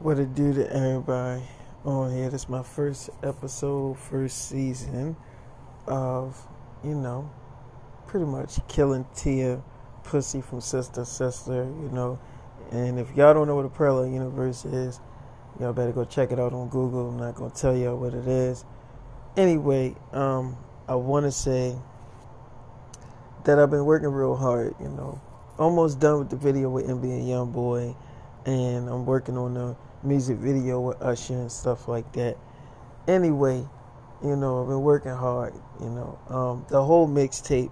What it do to everybody on here? This is my first episode, first season of, you know, pretty much killing Tia pussy from sister sister, you know. And if y'all don't know what a parallel universe is, y'all better go check it out on Google. I'm not gonna tell y'all what it is. Anyway, um, I wanna say that I've been working real hard, you know. Almost done with the video with NBA Youngboy and I'm working on the music video with Usher and stuff like that. Anyway, you know, I've been working hard, you know. Um, the whole mixtape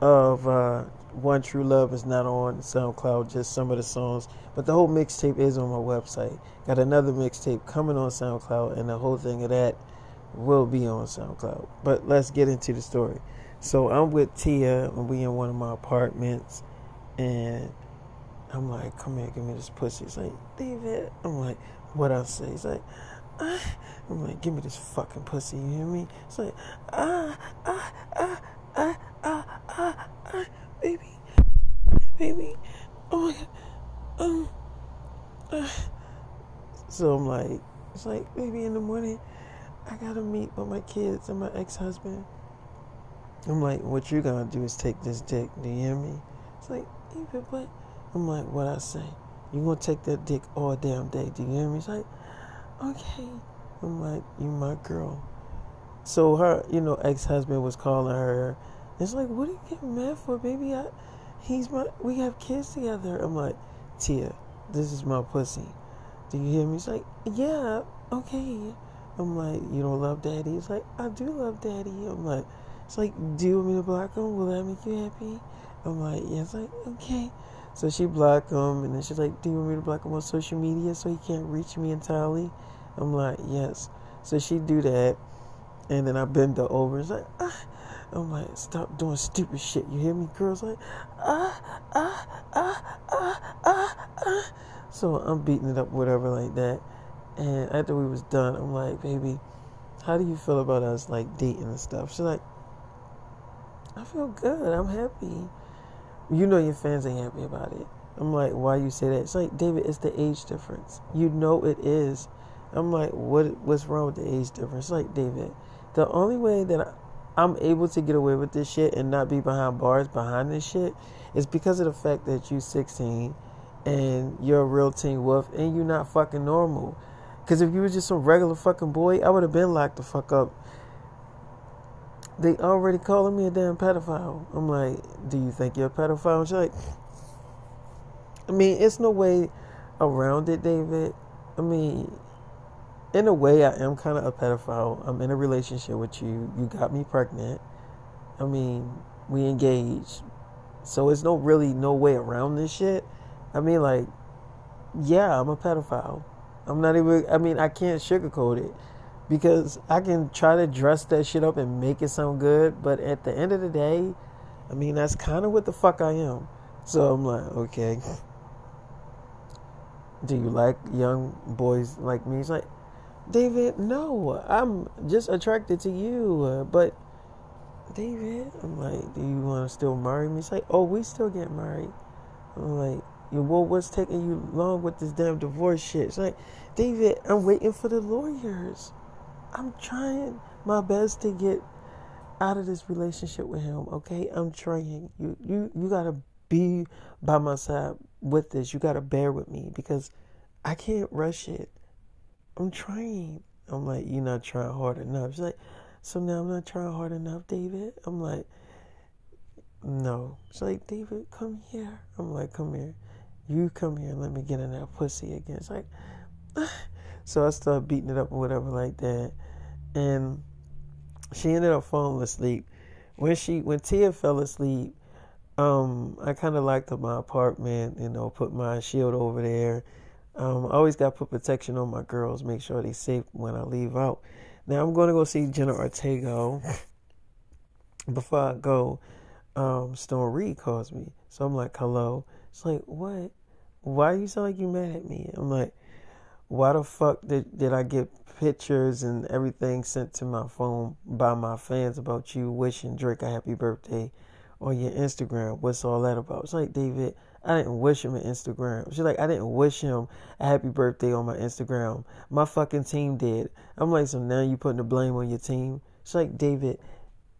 of uh, One True Love is not on SoundCloud, just some of the songs. But the whole mixtape is on my website. Got another mixtape coming on SoundCloud, and the whole thing of that will be on SoundCloud. But let's get into the story. So I'm with Tia, and we in one of my apartments, and I'm like, come here, give me this pussy. He's like, David. I'm like, what I say? He's like, ah. I'm like, give me this fucking pussy. You hear me? It's like, ah, ah, ah, ah, ah, ah, ah, baby, baby. Oh my god. Um. Uh. So I'm like, it's like, baby, in the morning, I gotta meet with my kids and my ex-husband. I'm like, what you're gonna do is take this dick. Do you hear me? It's like, David, but. I'm like, what I say? You gonna take that dick all damn day? Do you hear me? She's like, okay. I'm like, you my girl. So her, you know, ex husband was calling her. It's like, what are you getting mad for, baby? I, he's my. We have kids together. I'm like, Tia, this is my pussy. Do you hear me? He's like, yeah, okay. I'm like, you don't love daddy? He's like, I do love daddy. I'm like, it's like, do you want me to block him? Will that make you happy? I'm like, yeah. It's like, okay. So she blocked him, and then she's like, "Do you want me to block him on social media so he can't reach me entirely?" I'm like, "Yes." So she do that, and then I bend her over. It's like, ah. I'm like, "Stop doing stupid shit." You hear me, girls? Like, ah, ah, ah, ah, ah, ah. So I'm beating it up, whatever, like that. And after we was done, I'm like, "Baby, how do you feel about us like dating and stuff?" She's like, "I feel good. I'm happy." You know your fans ain't happy about it. I'm like, why you say that? It's like, David, it's the age difference. You know it is. I'm like, what? What's wrong with the age difference? It's like, David, the only way that I'm able to get away with this shit and not be behind bars behind this shit is because of the fact that you're 16 and you're a real teen wolf and you're not fucking normal. Because if you were just some regular fucking boy, I would have been locked the fuck up they already calling me a damn pedophile. I'm like, do you think you're a pedophile? She's like, I mean, it's no way around it, David. I mean, in a way, I am kind of a pedophile. I'm in a relationship with you. You got me pregnant. I mean, we engaged. So it's no really no way around this shit. I mean, like, yeah, I'm a pedophile. I'm not even, I mean, I can't sugarcoat it because I can try to dress that shit up and make it sound good, but at the end of the day, I mean that's kind of what the fuck I am. So I'm like, okay. Do you like young boys like me? He's like, David, no, I'm just attracted to you. But David, I'm like, do you want to still marry me? He's like, oh, we still get married. I'm like, well, what's taking you long with this damn divorce shit? It's like, David, I'm waiting for the lawyers. I'm trying my best to get out of this relationship with him. Okay, I'm trying. You you you gotta be by my side with this. You gotta bear with me because I can't rush it. I'm trying. I'm like, you're not trying hard enough. She's like, so now I'm not trying hard enough, David. I'm like, no. She's like, David, come here. I'm like, come here. You come here and let me get in that pussy again. It's like, so I start beating it up or whatever like that and she ended up falling asleep. When she when Tia fell asleep, um, I kind of locked up my apartment. You know, put my shield over there. Um, I always got to put protection on my girls, make sure they safe when I leave out. Now I'm going to go see Jenna Ortega. Before I go, um, Storm Reid calls me, so I'm like, "Hello." It's like, "What? Why you sound like you mad at me?" I'm like, "Why the fuck did did I get pictures and everything sent to my phone by my fans about you wishing Drake a happy birthday on your Instagram. What's all that about? It's like, David, I didn't wish him an Instagram. She's like, I didn't wish him a happy birthday on my Instagram. My fucking team did. I'm like, so now you putting the blame on your team? She's like, David,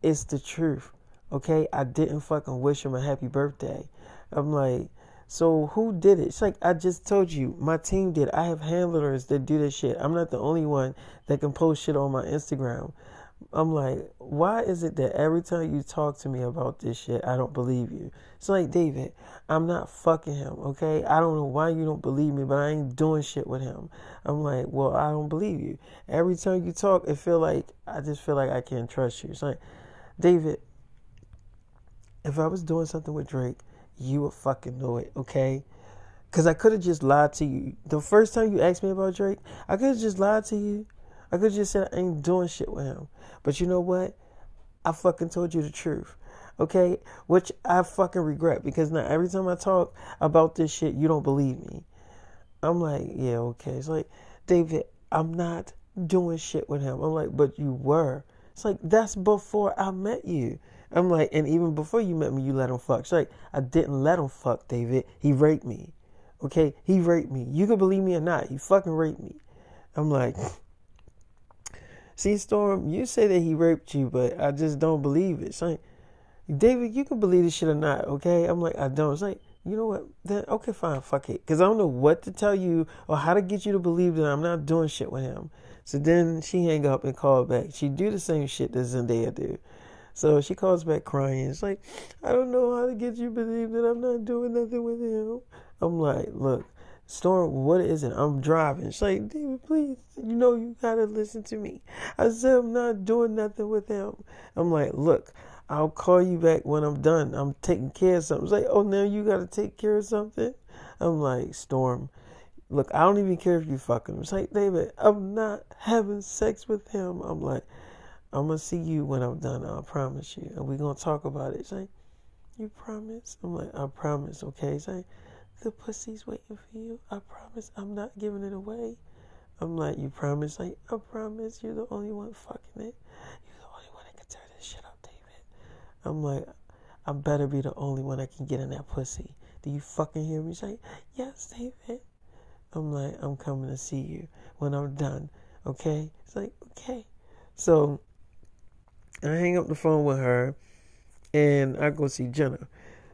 it's the truth. Okay, I didn't fucking wish him a happy birthday. I'm like, so who did it? It's like I just told you, my team did. I have handlers that do this shit. I'm not the only one that can post shit on my Instagram. I'm like, why is it that every time you talk to me about this shit, I don't believe you? It's like, David, I'm not fucking him, okay? I don't know why you don't believe me, but I ain't doing shit with him. I'm like, well, I don't believe you. Every time you talk, it feel like I just feel like I can't trust you. It's like, David, if I was doing something with Drake, you would fucking know it, okay? Because I could have just lied to you. The first time you asked me about Drake, I could have just lied to you. I could have just said I ain't doing shit with him. But you know what? I fucking told you the truth. Okay? Which I fucking regret because now every time I talk about this shit, you don't believe me. I'm like, yeah, okay. It's like, David, I'm not doing shit with him. I'm like, but you were. It's like, that's before I met you. I'm like, and even before you met me, you let him fuck. It's like, I didn't let him fuck, David. He raped me. Okay? He raped me. You can believe me or not. He fucking raped me. I'm like, see, Storm, you say that he raped you, but I just don't believe it. Like, David, you can believe this shit or not, okay? I'm like, I don't. It's like, you know what? Then okay, fine, fuck it. Cause I don't know what to tell you or how to get you to believe that I'm not doing shit with him. So then she hang up and call back. She do the same shit that Zendaya do. So she calls back crying. It's like, I don't know how to get you believe that I'm not doing nothing with him. I'm like, look, Storm, what is it? I'm driving. She's like, David, please, you know you gotta listen to me. I said I'm not doing nothing with him. I'm like, look, I'll call you back when I'm done. I'm taking care of something. She's like, oh, now you gotta take care of something. I'm like, Storm, look, I don't even care if you fuck him. It's like, David, I'm not having sex with him. I'm like, I'm gonna see you when I'm done. I promise you, and we're gonna talk about it. Say, you promise? I'm like, I promise. Okay. Say, the pussy's waiting for you. I promise. I'm not giving it away. I'm like, you promise? Like, I promise. You're the only one fucking it. You're the only one that can turn this shit up, David. I'm like, I better be the only one that can get in that pussy. Do you fucking hear me? Say, yes, David. I'm like, I'm coming to see you when I'm done. Okay? It's like, okay. So I hang up the phone with her and I go see Jenna.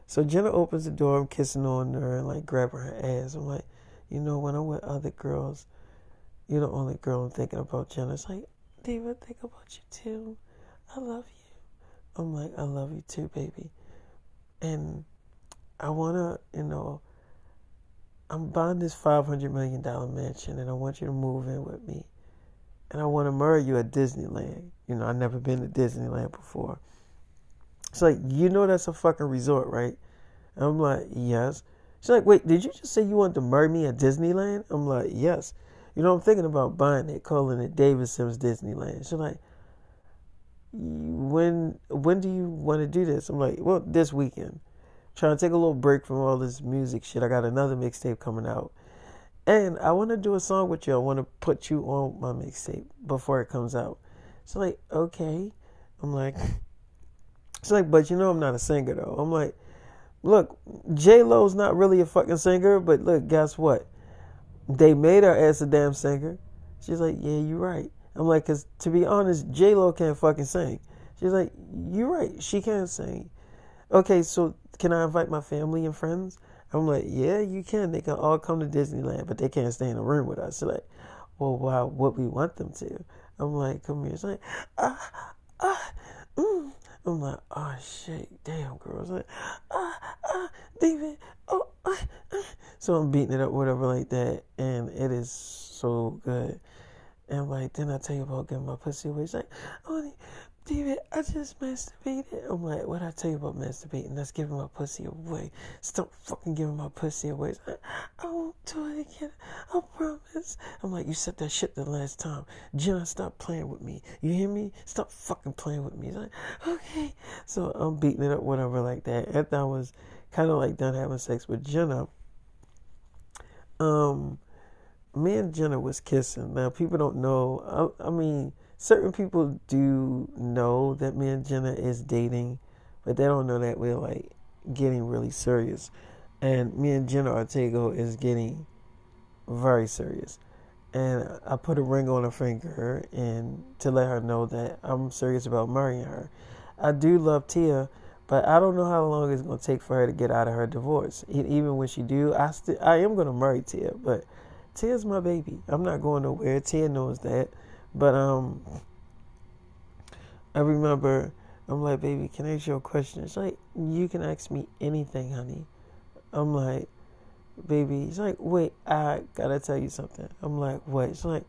So Jenna opens the door, I'm kissing on her and like grabbing her ass. I'm like, you know, when I'm with other girls, you're the only girl I'm thinking about, Jenna. It's like, David, I think about you too. I love you. I'm like, I love you too, baby. And I wanna, you know, I'm buying this five hundred million dollar mansion and I want you to move in with me and I want to marry you at Disneyland. You know, I've never been to Disneyland before. It's like, you know, that's a fucking resort, right? I'm like, yes. She's like, wait, did you just say you want to marry me at Disneyland? I'm like, yes. You know, I'm thinking about buying it, calling it David Simms Disneyland. She's like, when when do you want to do this? I'm like, well, this weekend. trying to take a little break from all this music shit. I got another mixtape coming out. And I want to do a song with you. I want to put you on my mixtape before it comes out. So like, okay. I'm like, it's like, but you know I'm not a singer though. I'm like, look, J Lo's not really a fucking singer, but look, guess what? They made her as a damn singer. She's like, yeah, you're right. I'm like, cause to be honest, J Lo can't fucking sing. She's like, you're right, she can't sing. Okay, so can I invite my family and friends? I'm like, yeah, you can. They can all come to Disneyland, but they can't stay in a room with us. So like, well, why would we want them to? I'm like, come here. It's like, ah, ah, mm. I'm like, oh shit, damn, girl. It's like, ah, ah, David, oh, ah, ah. So I'm beating it up, whatever, like that, and it is so good. And like, then I tell you about getting my pussy away. It's like, oh, David, I just masturbated. I'm like, what I tell you about masturbating? That's giving my pussy away. Stop fucking giving my pussy away. Like, I won't do it again. I promise. I'm like, you said that shit the last time. John, stop playing with me. You hear me? Stop fucking playing with me. Like, okay. So I'm beating it up, whatever, like that. After I was kind of like done having sex with Jenna, um, me and Jenna was kissing. Now, people don't know. I, I mean, certain people do know that me and Jenna is dating, but they don't know that we're like getting really serious. and me and Jenna Ortega is getting very serious. And I put a ring on her finger and to let her know that I'm serious about marrying her. I do love Tia, but I don't know how long it's gonna take for her to get out of her divorce. Even when she do, I still I am gonna marry Tia, but Tia's my baby. I'm not going nowhere. Tia knows that. But um I remember I'm like, baby, can I ask you a question? It's like, you can ask me anything, honey. I'm like, baby. It's like, wait, I gotta tell you something. I'm like, what? It's like,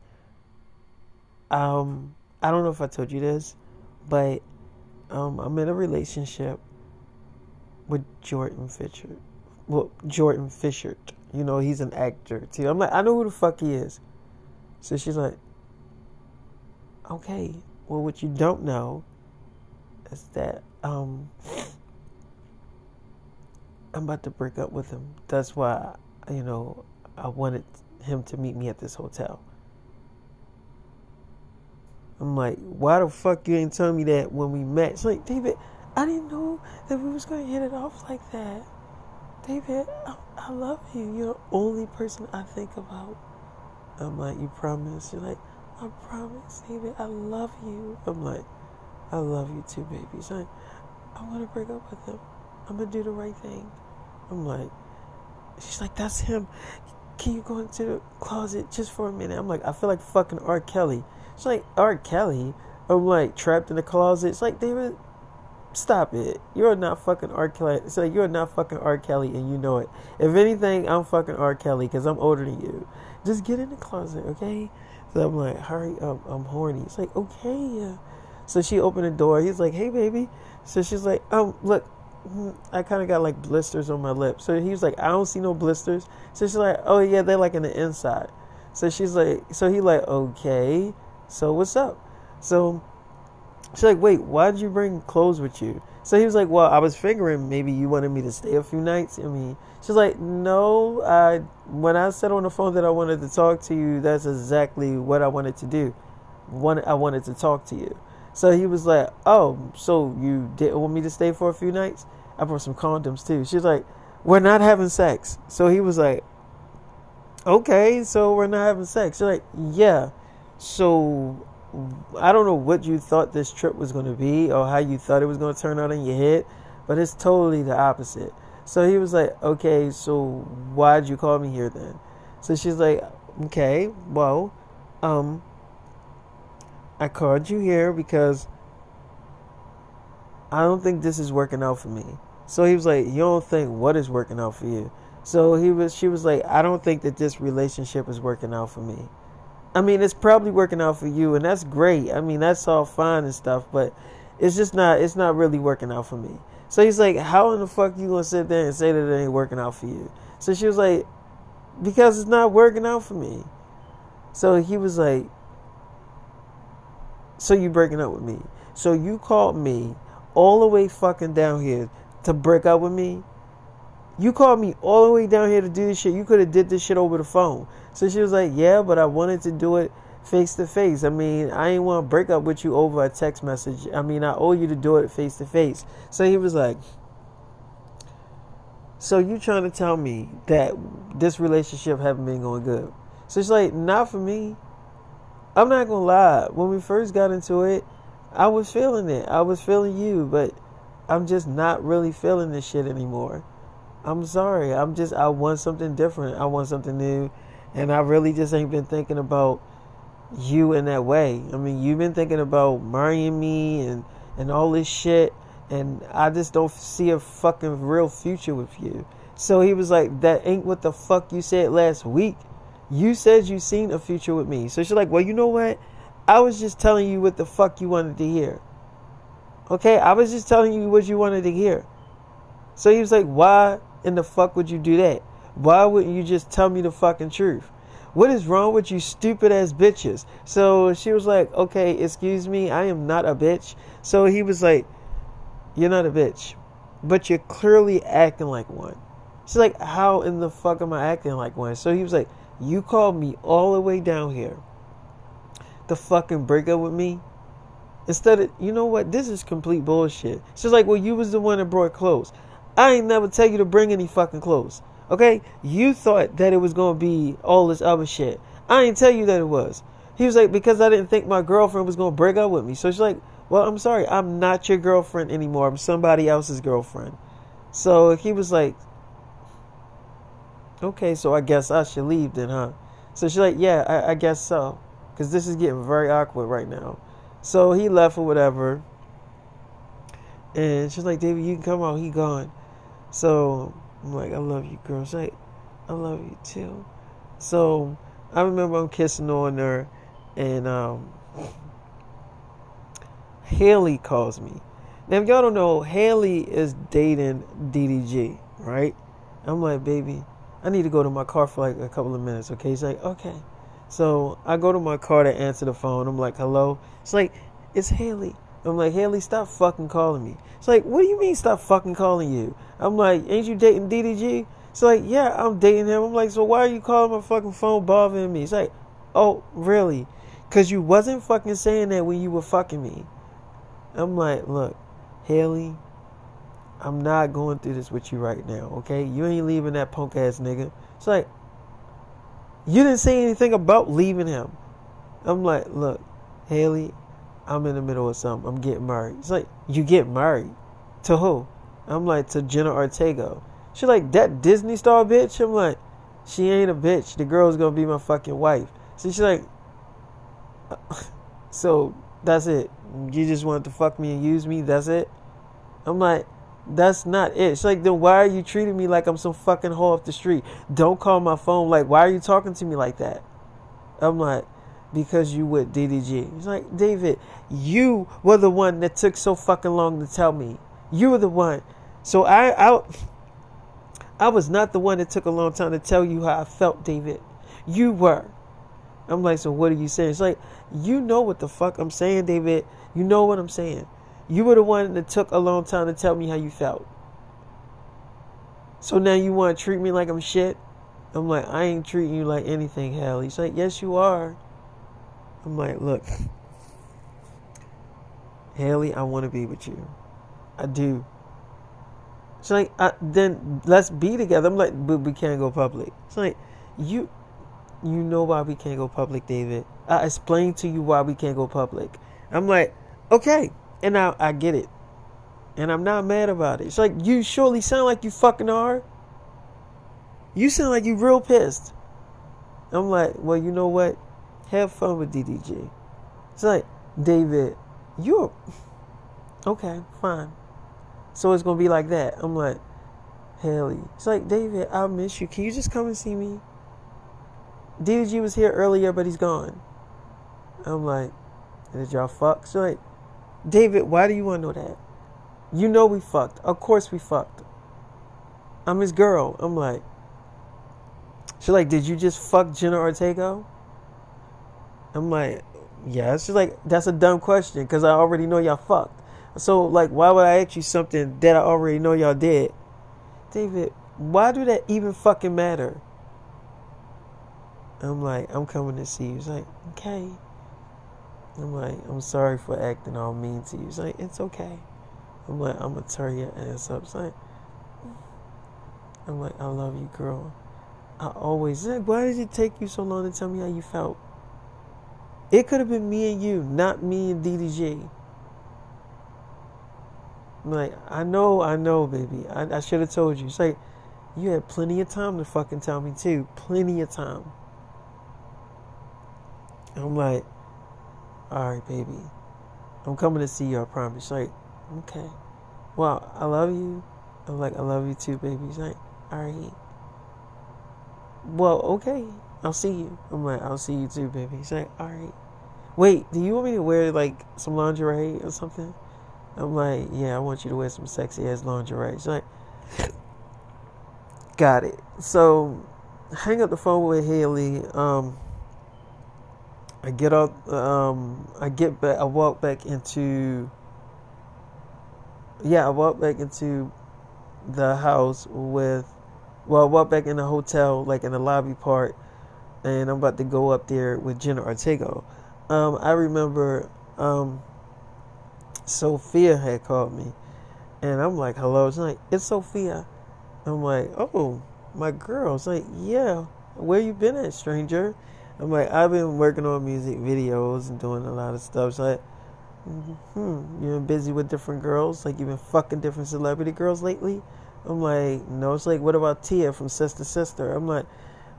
um, I don't know if I told you this, but um, I'm in a relationship with Jordan Fisher. Well, Jordan Fisher. You know, he's an actor too. I'm like, I know who the fuck he is. So she's like, okay. Well, what you don't know is that um, I'm about to break up with him. That's why, you know, I wanted him to meet me at this hotel. I'm like, why the fuck you ain't tell me that when we met? It's like, David, I didn't know that we was gonna hit it off like that. David, I, I love you. You're the only person I think about. I'm like, you promise? You're like, I promise, David. I love you. I'm like, I love you too, baby. She's like, I want to break up with him. I'm gonna do the right thing. I'm like, she's like, that's him. Can you go into the closet just for a minute? I'm like, I feel like fucking R. Kelly. She's like, R. Kelly? I'm like, trapped in the closet. It's like, David, stop it. You're not fucking R. Kelly. It's like, you're not fucking R. Kelly and you know it. If anything, I'm fucking R. Kelly because I'm older than you. Just get in the closet, okay? So I'm like, hurry up. I'm horny. It's like, okay. So she opened the door. He's like, hey, baby. So she's like, um, look, I kind of got like blisters on my lips. So he was like, I don't see no blisters. So she's like, oh yeah, they're like in the inside. So she's like, so he like, okay, so what's up? So she's like, wait, why'd you bring clothes with you? So he was like, well, I was figuring maybe you wanted me to stay a few nights. I mean, she's like, no, I when I said on the phone that I wanted to talk to you, that's exactly what I wanted to do. One, I wanted to talk to you. So he was like, "Oh, so you didn't want me to stay for a few nights?" I brought some condoms too. She's like, "We're not having sex." So he was like, "Okay, so we're not having sex." She's like, "Yeah." So I don't know what you thought this trip was going to be or how you thought it was going to turn out in your head, but it's totally the opposite. So he was like, "Okay, so why'd you call me here then?" So she's like, "Okay, well, um." I called you here because I don't think this is working out for me. So he was like, You don't think what is working out for you? So he was she was like, I don't think that this relationship is working out for me. I mean, it's probably working out for you and that's great. I mean, that's all fine and stuff, but it's just not it's not really working out for me. So he's like, How in the fuck you gonna sit there and say that it ain't working out for you? So she was like, Because it's not working out for me. So he was like, so you breaking up with me. So you called me all the way fucking down here to break up with me. You called me all the way down here to do this shit. You could have did this shit over the phone. So she was like, "Yeah, but I wanted to do it face to face. I mean, I ain't want to break up with you over a text message. I mean, I owe you to do it face to face." So he was like, "So you trying to tell me that this relationship haven't been going good?" So she's like, "Not for me." I'm not gonna lie. When we first got into it, I was feeling it. I was feeling you, but I'm just not really feeling this shit anymore. I'm sorry. I'm just I want something different. I want something new. And I really just ain't been thinking about you in that way. I mean, you've been thinking about marrying me and and all this shit and I just don't see a fucking real future with you. So he was like, That ain't what the fuck you said last week. You said you seen a future with me. So she's like, Well, you know what? I was just telling you what the fuck you wanted to hear. Okay? I was just telling you what you wanted to hear. So he was like, Why in the fuck would you do that? Why wouldn't you just tell me the fucking truth? What is wrong with you stupid ass bitches? So she was like, Okay, excuse me, I am not a bitch. So he was like, You're not a bitch. But you're clearly acting like one. She's like, How in the fuck am I acting like one? So he was like, you called me all the way down here to fucking break up with me. Instead of, you know what? This is complete bullshit. She's like, well, you was the one that brought clothes. I ain't never tell you to bring any fucking clothes. Okay? You thought that it was gonna be all this other shit. I ain't tell you that it was. He was like, because I didn't think my girlfriend was gonna break up with me. So she's like, well, I'm sorry, I'm not your girlfriend anymore. I'm somebody else's girlfriend. So he was like, okay, so I guess I should leave then, huh? So she's like, yeah, I, I guess so. Because this is getting very awkward right now. So he left or whatever. And she's like, David, you can come out. He gone. So I'm like, I love you, girl. She's like, I love you too. So I remember I'm kissing on her. And um, Haley calls me. Now, if y'all don't know, Haley is dating DDG, right? I'm like, baby, I need to go to my car for like a couple of minutes, okay? He's like, okay. So I go to my car to answer the phone. I'm like, hello? It's like, it's Haley. I'm like, Haley, stop fucking calling me. It's like, what do you mean stop fucking calling you? I'm like, ain't you dating DDG? It's like, yeah, I'm dating him. I'm like, so why are you calling my fucking phone bothering me? It's like, oh, really? Because you wasn't fucking saying that when you were fucking me. I'm like, look, Haley, I'm not going through this with you right now, okay? You ain't leaving that punk ass nigga. It's like, you didn't say anything about leaving him. I'm like, look, Haley, I'm in the middle of something. I'm getting married. It's like, you get married? To who? I'm like, to Jenna Ortega. She like, that Disney star bitch? I'm like, she ain't a bitch. The girl's gonna be my fucking wife. So she's like, so that's it. You just wanted to fuck me and use me. That's it. I'm like, that's not it. It's like, then why are you treating me like I'm some fucking hoe off the street? Don't call my phone. Like, why are you talking to me like that? I'm like, because you with DDG. He's like, David, you were the one that took so fucking long to tell me. You were the one. So I, I, I was not the one that took a long time to tell you how I felt, David. You were. I'm like, so what are you saying? It's like, you know what the fuck I'm saying, David. You know what I'm saying. You were the one that took a long time to tell me how you felt. So now you want to treat me like I'm shit? I'm like, I ain't treating you like anything, hell. He's like, yes, you are. I'm like, look, Haley, I want to be with you. I do. She's like, I, then let's be together. I'm like, but we can't go public. It's like, you, you know why we can't go public, David. I explained to you why we can't go public. I'm like, okay, and now I get it. And I'm not mad about it. It's like, you surely sound like you fucking are. You sound like you real pissed. I'm like, well, you know what? Have fun with DDG. It's like, David, you're okay, fine. So it's gonna be like that. I'm like, Haley. It's like, David, I miss you. Can you just come and see me? DDG was here earlier, but he's gone. I'm like, did y'all fuck? So like, David, why do you want to know that? You know we fucked. Of course we fucked. I'm his girl. I'm like, she's like, did you just fuck Jenna Ortega? I'm like, yeah. She's like, that's a dumb question because I already know y'all fucked. So like, why would I ask you something that I already know y'all did? David, why do that even fucking matter? I'm like, I'm coming to see you. He's like, okay. I'm like, I'm sorry for acting all mean to you. He's like, it's okay. I'm like, I'm gonna turn your ass up. It's like, I'm like, I love you, girl. I always like, why did it take you so long to tell me how you felt? It could have been me and you, not me and DDG. I'm like, I know, I know, baby. I, I should have told you. It's like, you had plenty of time to fucking tell me too. Plenty of time. I'm like, all right, baby. I'm coming to see you, I promise. Like, okay. Well, I love you. I'm like, I love you too, baby. He's like, all right. Well, okay. I'll see you. I'm like, I'll see you too, baby. He's like, all right. Wait, do you want me to wear like some lingerie or something? I'm like, yeah, I want you to wear some sexy ass lingerie. He's like, got it. So, hang up the phone with Haley. Um, I get up. Um, I get back. I walk back into. Yeah, I walk back into the house with. Well, I walk back in the hotel, like in the lobby part, and I'm about to go up there with Jenna Ortega. Um, I remember um, Sophia had called me, And I'm like, hello. She's like, it's Sophia. I'm like, oh, my girl. It's like, yeah. Where you been at, stranger? I'm like, I've been working on music videos and doing a lot of stuff. She's like, hmm, you been busy with different girls? Like, you been fucking different celebrity girls lately? I'm like, no. It's like, what about Tia from Sister Sister? I'm like,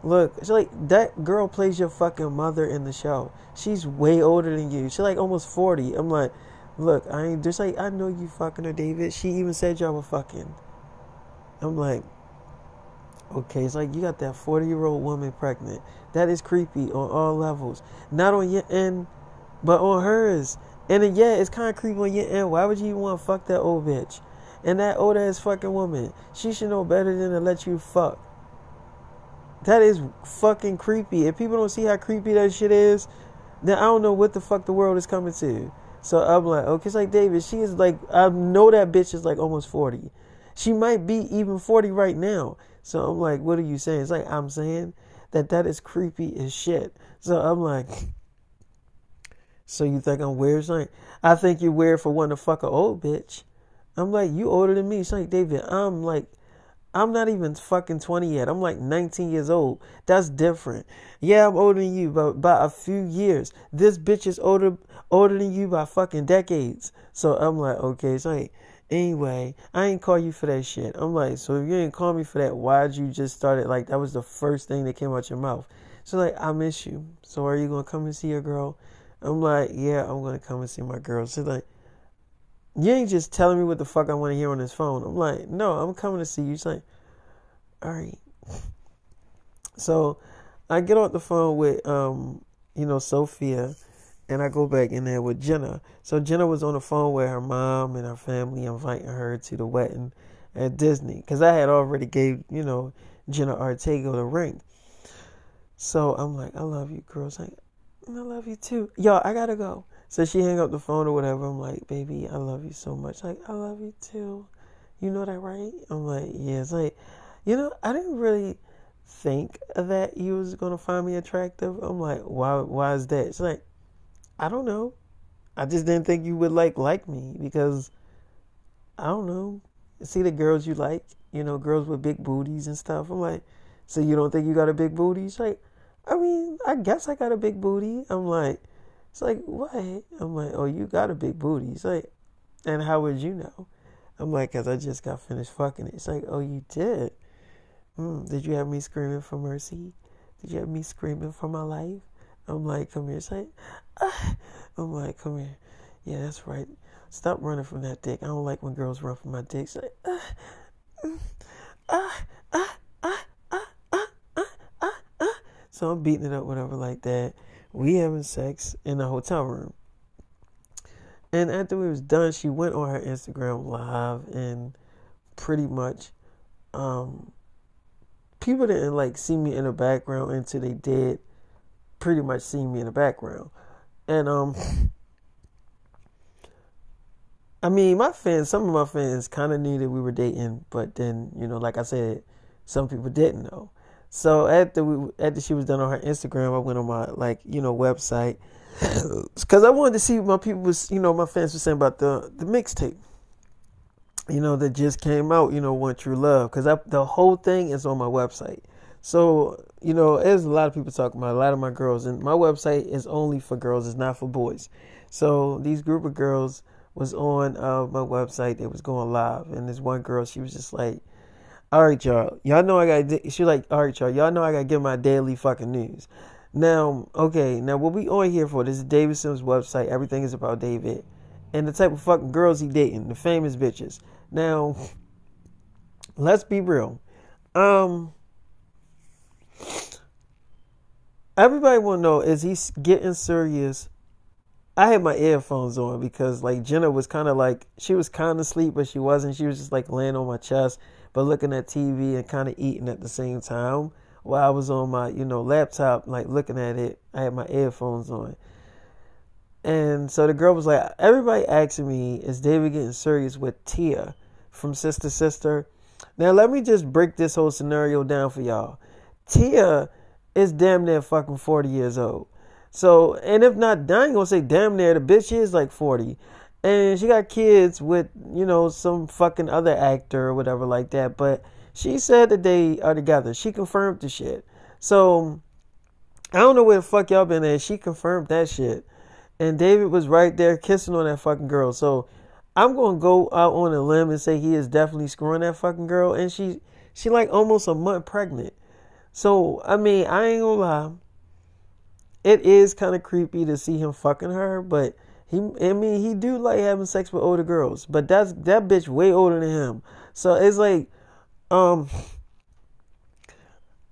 look, she's like, that girl plays your fucking mother in the show. She's way older than you. She's like almost 40. I'm like, look, I ain't just like, I know you fucking her, David. She even said y'all were fucking. I'm like, okay. It's like, you got that 40 year old woman pregnant. That is creepy on all levels. Not on your end, but on hers. And yeah, it's kind of creepy on your end. Why would you even want to fuck that old bitch? And that old ass fucking woman, she should know better than to let you fuck. That is fucking creepy. If people don't see how creepy that shit is, then I don't know what the fuck the world is coming to. So I'm like, okay, it's like David, she is like, I know that bitch is like almost 40. She might be even 40 right now. So I'm like, what are you saying? It's like, I'm saying that that is creepy as shit. So I'm like, so you think I'm weird? Like, I think you're weird for wanting to fuck an old bitch. I'm like, you older than me. She's like, David, I'm like, I'm not even fucking 20 yet. I'm like 19 years old. That's different. Yeah, I'm older than you by, by a few years. This bitch is older older than you by fucking decades. So I'm like, okay, so anyway, I ain't call you for that shit. I'm like, so if you ain't call me for that, why'd you just start it? Like that was the first thing that came out your mouth. So like, I miss you. So are you gonna come and see your girl? I'm like, yeah, I'm gonna come and see my girl. So like, you ain't just telling me what the fuck I want to hear on this phone. I'm like, no, I'm coming to see you. She's like, all right. So I get off the phone with, um, you know, Sophia, and I go back in there with Jenna. So Jenna was on the phone with her mom and her family, inviting her to the wedding at Disney, because I had already gave, you know, Jenna Ortega the ring. So I'm like, I love you, girls. Like, I love you too. Yo, I gotta go. So she hang up the phone or whatever. I'm like, baby, I love you so much. Like, I love you too. You know that, right? I'm like, yeah. It's like, you know, I didn't really think that you was gonna find me attractive. I'm like, why? Why is that? It's like, I don't know. I just didn't think you would like like me because I don't know. See the girls you like, you know, girls with big booties and stuff. I'm like, so you don't think you got a big booty? She's like, I mean, I guess I got a big booty. I'm like, it's like, what? I'm like, oh, you got a big booty. It's like, and how would you know? I'm like, because I just got finished fucking it. It's like, oh, you did? Mm, did you have me screaming for mercy? Did you have me screaming for my life? I'm like, come here. It's like, ah. I'm like, come here. Yeah, that's right. Stop running from that dick. I don't like when girls run from my dick. It's like, ah. Mm. Ah, ah, ah, ah, ah. So I'm beating it up, whatever, like that we having sex in the hotel room. And after we was done, she went on her Instagram live and pretty much um, people didn't like see me in the background until they did pretty much see me in the background. And um I mean my fans some of my fans kinda knew that we were dating, but then, you know, like I said, some people didn't know. So after we after she was done on her Instagram, I went on my like you know website because I wanted to see what my people was you know my fans were saying about the the mixtape. You know that just came out. You know, "One True Love" because the whole thing is on my website. So you know, there's a lot of people talking about a lot of my girls, and my website is only for girls. It's not for boys. So these group of girls was on uh, my website. They was going live, and this one girl, she was just like all right, y'all. Y'all know I got. She like, all right, y'all. Y'all know I got to get my daily fucking news. Now, okay. Now, what we on here for? This is David Simms' website. Everything is about David and the type of fucking girls he dating, the famous bitches. Now, let's be real. Um, everybody want to know is he getting serious? I had my earphones on because like Jenna was kind of like she was kind of asleep, but she wasn't. She was just like laying on my chest but looking at TV and kind of eating at the same time. While I was on my, you know, laptop, like looking at it, I had my earphones on. And so the girl was like, everybody asking me, is David getting serious with Tia from Sister Sister? Now let me just break this whole scenario down for y'all. Tia is damn near fucking 40 years old. So, and if not, ain't gonna say damn near, the bitch is like 40. And she got kids with you know some fucking other actor or whatever like that. But she said that they are together. She confirmed the shit. So I don't know where the fuck y'all been at. She confirmed that shit, and David was right there kissing on that fucking girl. So I'm gonna go out on a limb and say he is definitely screwing that fucking girl, and she she like almost a month pregnant. So I mean, I ain't gonna lie. It is kind of creepy to see him fucking her, but he, I mean, he do like having sex with older girls, but that's that bitch way older than him. So it's like, um,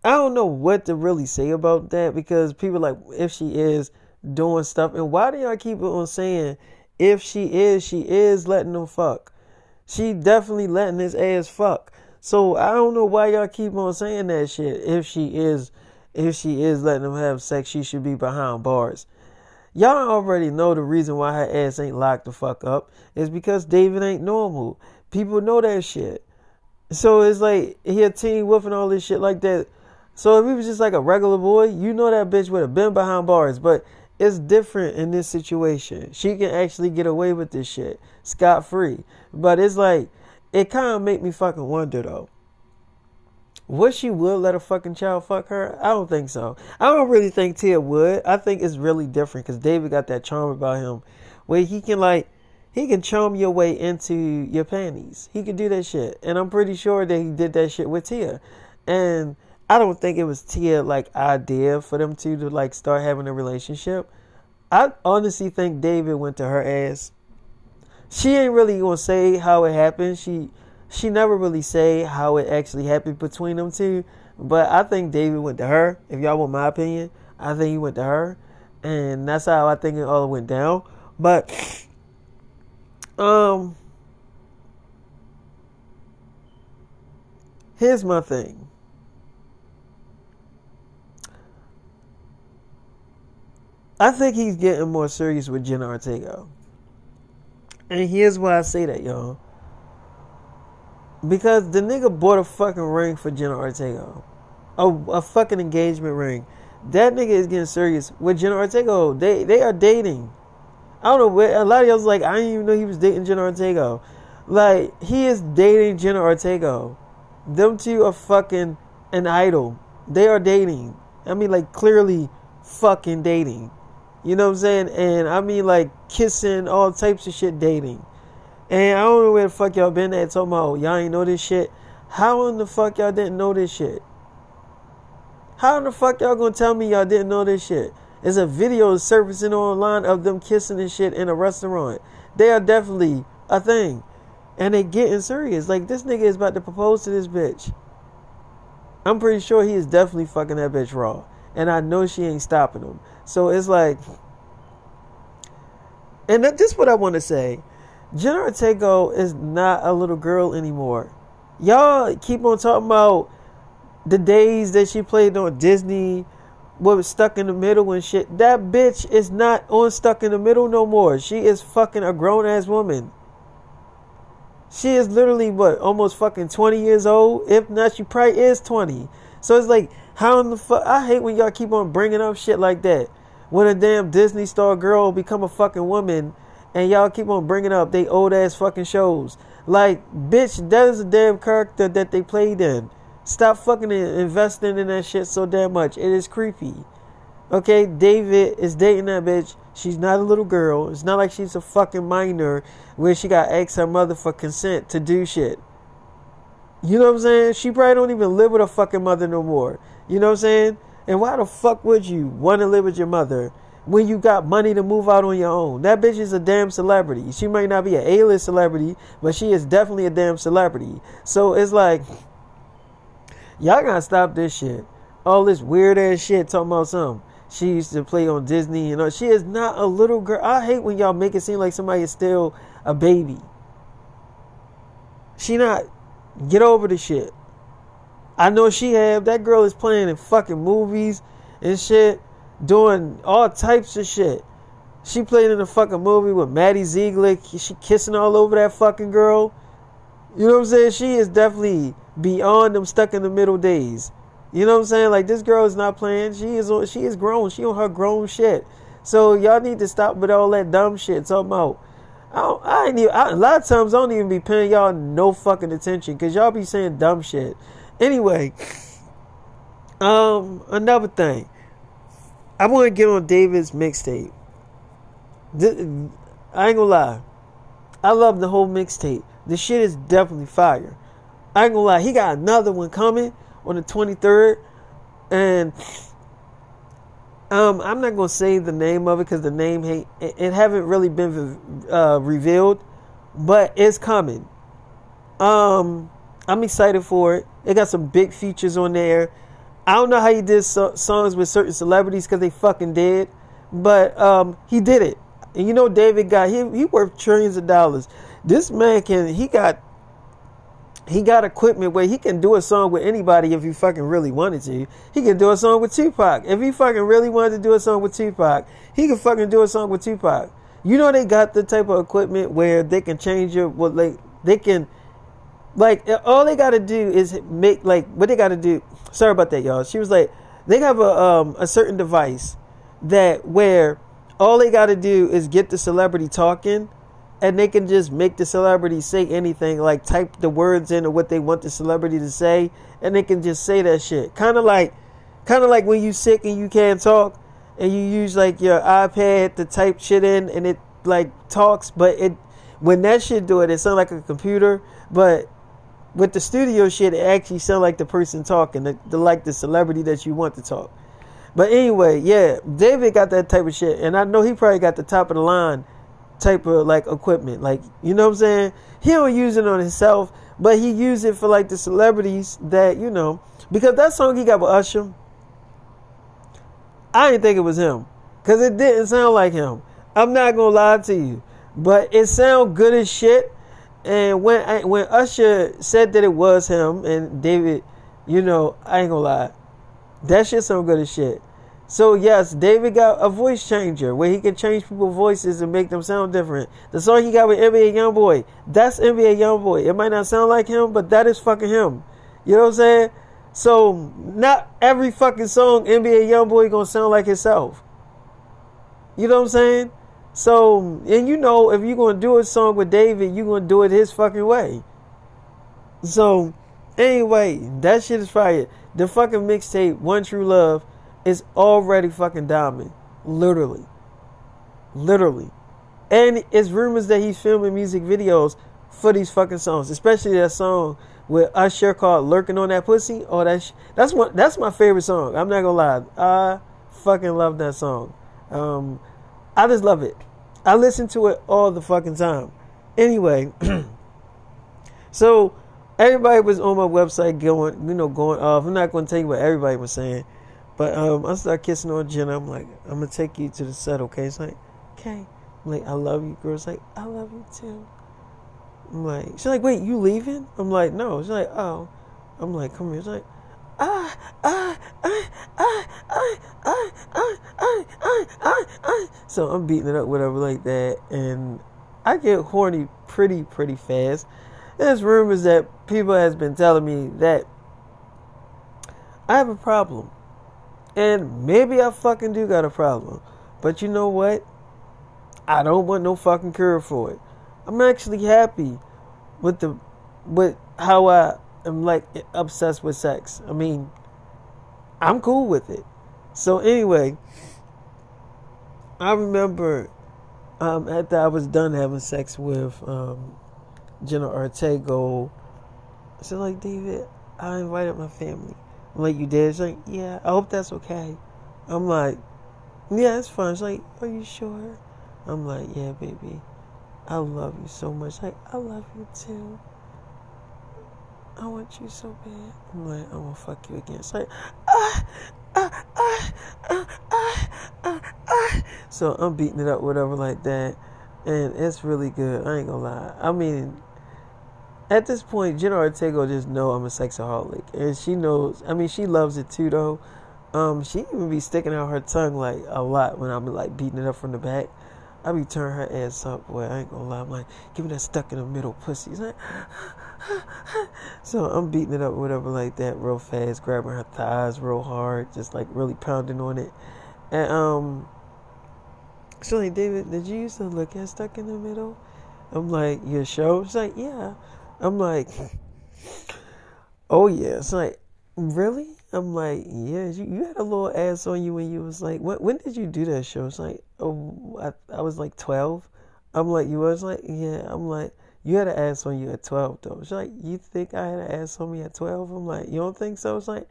I don't know what to really say about that because people like if she is doing stuff, and why do y'all keep on saying if she is, she is letting them fuck. She definitely letting his ass fuck. So I don't know why y'all keep on saying that shit. If she is, if she is letting him have sex, she should be behind bars. Y'all already know the reason why her ass ain't locked the fuck up is because David ain't normal. People know that shit. So it's like he a teen wolf and all this shit like that. So if he was just like a regular boy, you know that bitch would have been behind bars. But it's different in this situation. She can actually get away with this shit scot free. But it's like it kind of make me fucking wonder though. Would she would let a fucking child fuck her? I don't think so. I don't really think Tia would. I think it's really different because David got that charm about him where he can like he can charm your way into your panties. He can do that shit. And I'm pretty sure that he did that shit with Tia. And I don't think it was Tia like idea for them two to like start having a relationship. I honestly think David went to her ass. She ain't really gonna say how it happened. She she never really say how it actually happened between them two. But I think David went to her. If y'all want my opinion, I think he went to her, and that's how I think it all went down. But um, here's my thing. I think he's getting more serious with Jenna Ortega. And here's why I say that, y'all. Because the nigga bought a fucking ring for Jenna Ortega. A, a fucking engagement ring. That nigga is getting serious with Jenna Ortega. They they are dating. I don't know a lot of y'all's like, I didn't even know he was dating Jenna Ortega. Like, he is dating Jenna Ortega. Them two are fucking an idol. They are dating. I mean like clearly fucking dating. You know what I'm saying? And I mean like kissing, all types of shit dating. And I don't know where the fuck y'all been at talking about y'all ain't know this shit. How in the fuck y'all didn't know this shit? How in the fuck y'all gonna tell me y'all didn't know this shit? There's a video surfacing online of them kissing and shit in a restaurant. They are definitely a thing. And they getting serious. Like this nigga is about to propose to this bitch. I'm pretty sure he is definitely fucking that bitch raw. And I know she ain't stopping him. So it's like and this is what I want to say. Jenna Ortega is not a little girl anymore. Y'all keep on talking about the days that she played on Disney, was stuck in the middle and shit. That bitch is not on stuck in the middle no more. She is fucking a grown ass woman. She is literally what almost fucking twenty years old. If not, she probably is twenty. So it's like, how in the fuck? I hate when y'all keep on bringing up shit like that. When a damn Disney star girl become a fucking woman and y'all keep on bringing up they old ass fucking shows. Like, bitch, that is a damn character that they played in. Stop fucking investing in that shit so damn much. It is creepy. Okay, David is dating that bitch. She's not a little girl. It's not like she's a fucking minor where she got ask her mother for consent to do shit. You know what I'm saying? She probably don't even live with her fucking mother no more. You know what I'm saying? And why the fuck would you want to live with your mother when you got money to move out on your own. That bitch is a damn celebrity. She might not be an A-list celebrity, but she is definitely a damn celebrity. So it's like, y'all gotta stop this shit. All this weird ass shit talking about something. She used to play on Disney, you know. She is not a little girl. I hate when y'all make it seem like somebody is still a baby. She not. Get over the shit. I know she have. That girl is playing in fucking movies and shit doing all types of shit. She played in a fucking movie with Maddie Ziegler. She kissing all over that fucking girl. You know what I'm saying? She is definitely beyond them stuck in the middle days. You know what I'm saying? Like this girl is not playing. She is on, she is grown. She on her grown shit. So y'all need to stop with all that dumb shit. Talking about I, don't, I ain't even. I, a lot of times I don't even be paying y'all no fucking attention because y'all be saying dumb shit. Anyway, um, another thing, I want to get on David's mixtape. I ain't gonna lie, I love the whole mixtape. The shit is definitely fire. I ain't gonna lie, he got another one coming on the 23rd, and um, I'm not gonna say the name of it because the name it, it haven't really been uh, revealed, but it's coming. Um, I'm excited for it. It got some big features on there. I don't know how he did so- songs with certain celebrities because they fucking did, but um, he did it. And you know, David got he he worth trillions of dollars. This man can he got he got equipment where he can do a song with anybody if he fucking really wanted to. He can do a song with Tupac. If he fucking really wanted to do a song with Tupac, he can fucking do a song with Tupac. You know they got the type of equipment where they can change your what like they can like all they gotta do is make like what they gotta do sorry about that y'all. She was like they have a um a certain device that where all they gotta do is get the celebrity talking and they can just make the celebrity say anything, like type the words in or what they want the celebrity to say, and they can just say that shit. Kind of like, kind of like when you sick and you can't talk, and you use like your iPad to type shit in, and it like talks, but it when that shit do it, it sound like a computer, but with the studio shit, it actually sound like the person talking, the, the like the celebrity that you want to talk. But anyway, yeah, David got that type of shit, and I know he probably got the top of the line type of like equipment. Like, you know what I'm saying? He don't use it on himself, but he use it for like the celebrities that, you know, because that song he got with Usher, I didn't think it was him. Cause it didn't sound like him. I'm not gonna lie to you. But it sound good as shit. And when I, when Usher said that it was him and David, you know, I ain't gonna lie. That shit sound good as shit. So yes, David got a voice changer where he can change people's voices and make them sound different. The song he got with NBA YoungBoy, that's NBA YoungBoy. It might not sound like him, but that is fucking him. You know what I'm saying? So not every fucking song NBA YoungBoy gonna sound like himself. You know what I'm saying? So and you know if you're gonna do a song with David, you're gonna do it his fucking way. So anyway, that shit is fire. The fucking mixtape, One True Love is already fucking diamond. Literally. Literally. And it's rumors that he's filming music videos for these fucking songs, especially that song with Usher called "Lurking on That Pussy." Oh, that's that's one that's my favorite song. I'm not gonna lie, I fucking love that song. Um, I just love it. I listen to it all the fucking time. Anyway, so everybody was on my website going, you know, going off. I'm not gonna tell you what everybody was saying. But um, I start kissing on Jenna. I'm like, I'm gonna take you to the set, okay? It's like, okay. I'm like, I love you, girl. It's like, I love you too. I'm like, she's like, wait, you leaving? I'm like, no. She's like, oh. I'm like, come here. She's like, ah, ah, ah, ah, ah, ah, ah, ah, ah, ah, ah. So I'm beating it up, whatever, like that, and I get horny pretty, pretty fast. There's rumors that people has been telling me that I have a problem and maybe I fucking do got a problem. But you know what? I don't want no fucking cure for it. I'm actually happy with the with how I am like obsessed with sex. I mean, I'm cool with it. So anyway, I remember um, after I was done having sex with um, Jenna Ortega, I said like David, I invited my family. I'm like, you did? She's like, yeah, I hope that's okay. I'm like, yeah, it's fine. She's like, are you sure? I'm like, yeah, baby. I love you so much. Like, I love you too. I want you so bad. I'm like, I'm gonna fuck you again. It's like, ah, ah, ah, ah, ah, ah. So I'm beating it up, whatever, like that. And it's really good. I ain't gonna lie. I mean, at this point, Jenna Ortega just know I'm a sexaholic, and she knows. I mean, she loves it too, though. Um, she even be sticking out her tongue like a lot when I'm like beating it up from the back. I be turning her ass up, boy. I ain't gonna lie. I'm like, give me that stuck in the middle pussy. Like, so I'm beating it up, whatever, like that, real fast, grabbing her thighs real hard, just like really pounding on it. And um, so like, David, did you used to look at stuck in the middle? I'm like, your show? She's like, yeah. I'm like, oh yeah. It's like, really? I'm like, yeah. You, you had a little ass on you when you was like, when, when did you do that show? It's like, oh, I, I was like 12. I'm like, you was like, yeah. I'm like, you had an ass on you at 12 though. She's like, you think I had an ass on me at 12? I'm like, you don't think so? It's like,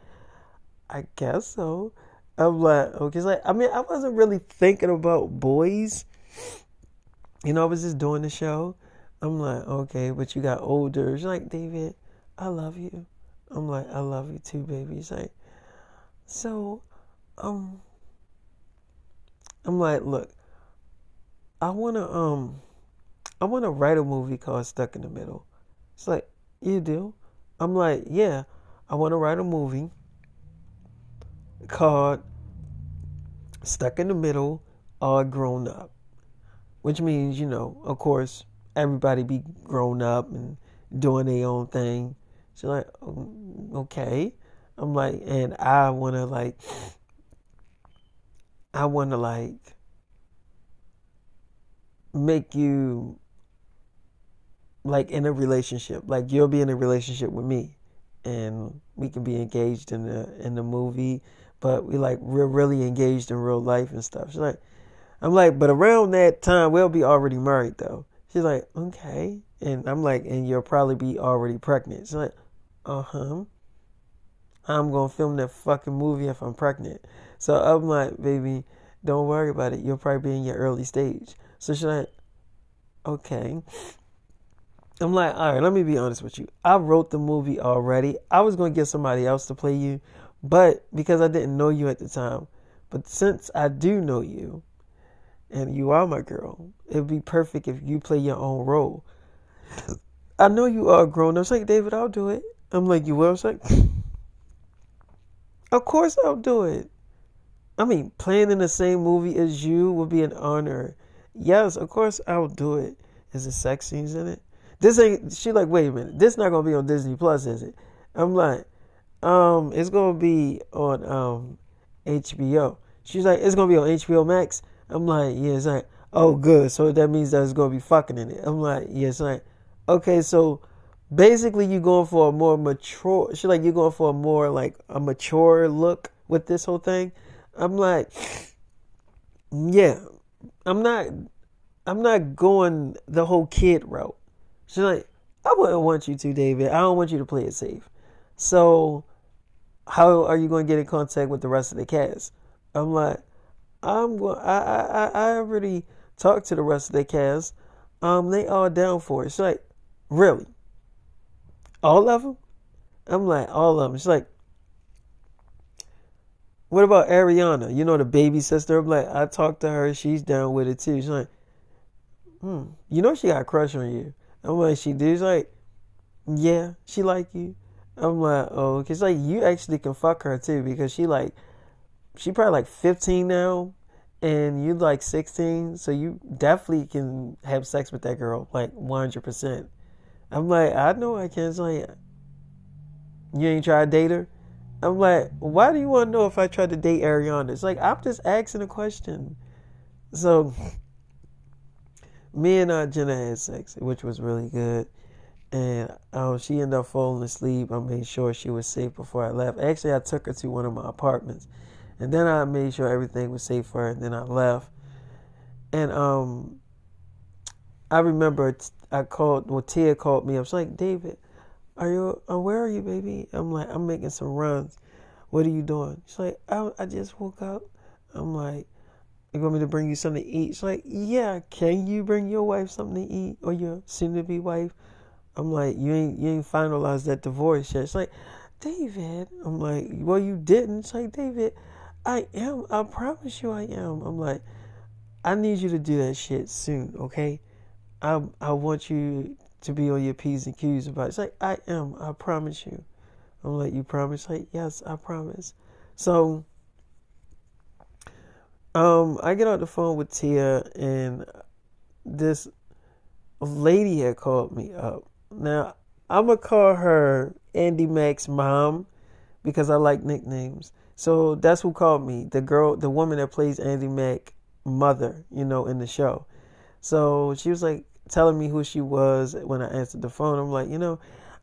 I guess so. I'm like, okay. It's like, I mean, I wasn't really thinking about boys. You know, I was just doing the show. I'm like, okay, but you got older. She's like, David, I love you. I'm like, I love you too, baby. She's like, so, um, I'm like, look, I wanna, um, I wanna write a movie called Stuck in the Middle. It's like, you do? I'm like, yeah, I wanna write a movie called Stuck in the Middle, All Grown Up. Which means, you know, of course, everybody be grown up and doing their own thing. She's like, mm, okay. I'm like, and I want to like, I want to like make you like in a relationship. Like you'll be in a relationship with me, and we can be engaged in the in the movie, but we like we're really engaged in real life and stuff. She's like, I'm like, but around that time we'll be already married though. She's like, okay. And I'm like, and you'll probably be already pregnant. She's like, uh huh. I'm gonna film that fucking movie if I'm pregnant. So I'm like, baby, don't worry about it. You'll probably be in your early stage. So she's like, okay. I'm like, all right, let me be honest with you. I wrote the movie already. I was gonna get somebody else to play you, but because I didn't know you at the time. But since I do know you, and you are my girl. It'd be perfect if you play your own role. I know you are grown up. It's like, David, I'll do it. I'm like, you will? It's like, of course I'll do it. I mean, playing in the same movie as you would be an honor. Yes, of course I'll do it. Is it sex scenes in it? This ain't, she like, wait a minute. This not to be on Disney Plus, is it? I'm like, um, it's to be on, um, HBO. She's like, it's to be on HBO Max. I'm like, yeah, it's like, oh, good. So that means that it's to be fucking in it. I'm like, yeah, it's like, okay, so basically you're going for a more mature, she's like, you're going for a more like a mature look with this whole thing. I'm like, yeah, I'm not, I'm not going the whole kid route. She's like, I wouldn't want you to, David. I don't want you to play it safe. So, how are you going to get in contact with the rest of the cast? I'm like, I'm going. I I I already talked to the rest of the cast. Um, they all down for it. She's like, really? All of them? I'm like, all of them. She's like, what about Ariana? You know the baby sister. I'm like, I talked to her. She's down with it too. She's like, hmm. You know she got a crush on you. I'm like, she do. She's like, yeah, she like you. I'm like, oh, cause like you actually can fuck her too because she like she probably like 15 now and you like 16 so you definitely can have sex with that girl like 100% i'm like i know i can it's like you ain't try to date her i'm like why do you want to know if i tried to date ariana it's like i'm just asking a question so me and uh, jenna had sex which was really good and um, she ended up falling asleep i made sure she was safe before i left actually i took her to one of my apartments and then I made sure everything was safe for her. And then I left. And um, I remember I called. Well, Tia called me. I was like, David, are you? Uh, where are you, baby? I'm like, I'm making some runs. What are you doing? She's like, I, I just woke up. I'm like, you want me to bring you something to eat? She's like, yeah. Can you bring your wife something to eat or your soon-to-be wife? I'm like, you ain't you ain't finalized that divorce yet. She's like, David. I'm like, well, you didn't. She's like, David. I am. I promise you I am. I'm like, I need you to do that shit soon, okay? I I want you to be on your P's and Q's about it. It's like, I am. I promise you. I'm like, you promise? Like, yes, I promise. So, um, I get on the phone with Tia, and this lady had called me up. Now, I'm gonna call her Andy Mack's mom because I like nicknames. So that's who called me. The girl, the woman that plays Andy Mack mother, you know, in the show. So she was like, telling me who she was when I answered the phone. I'm like, you know,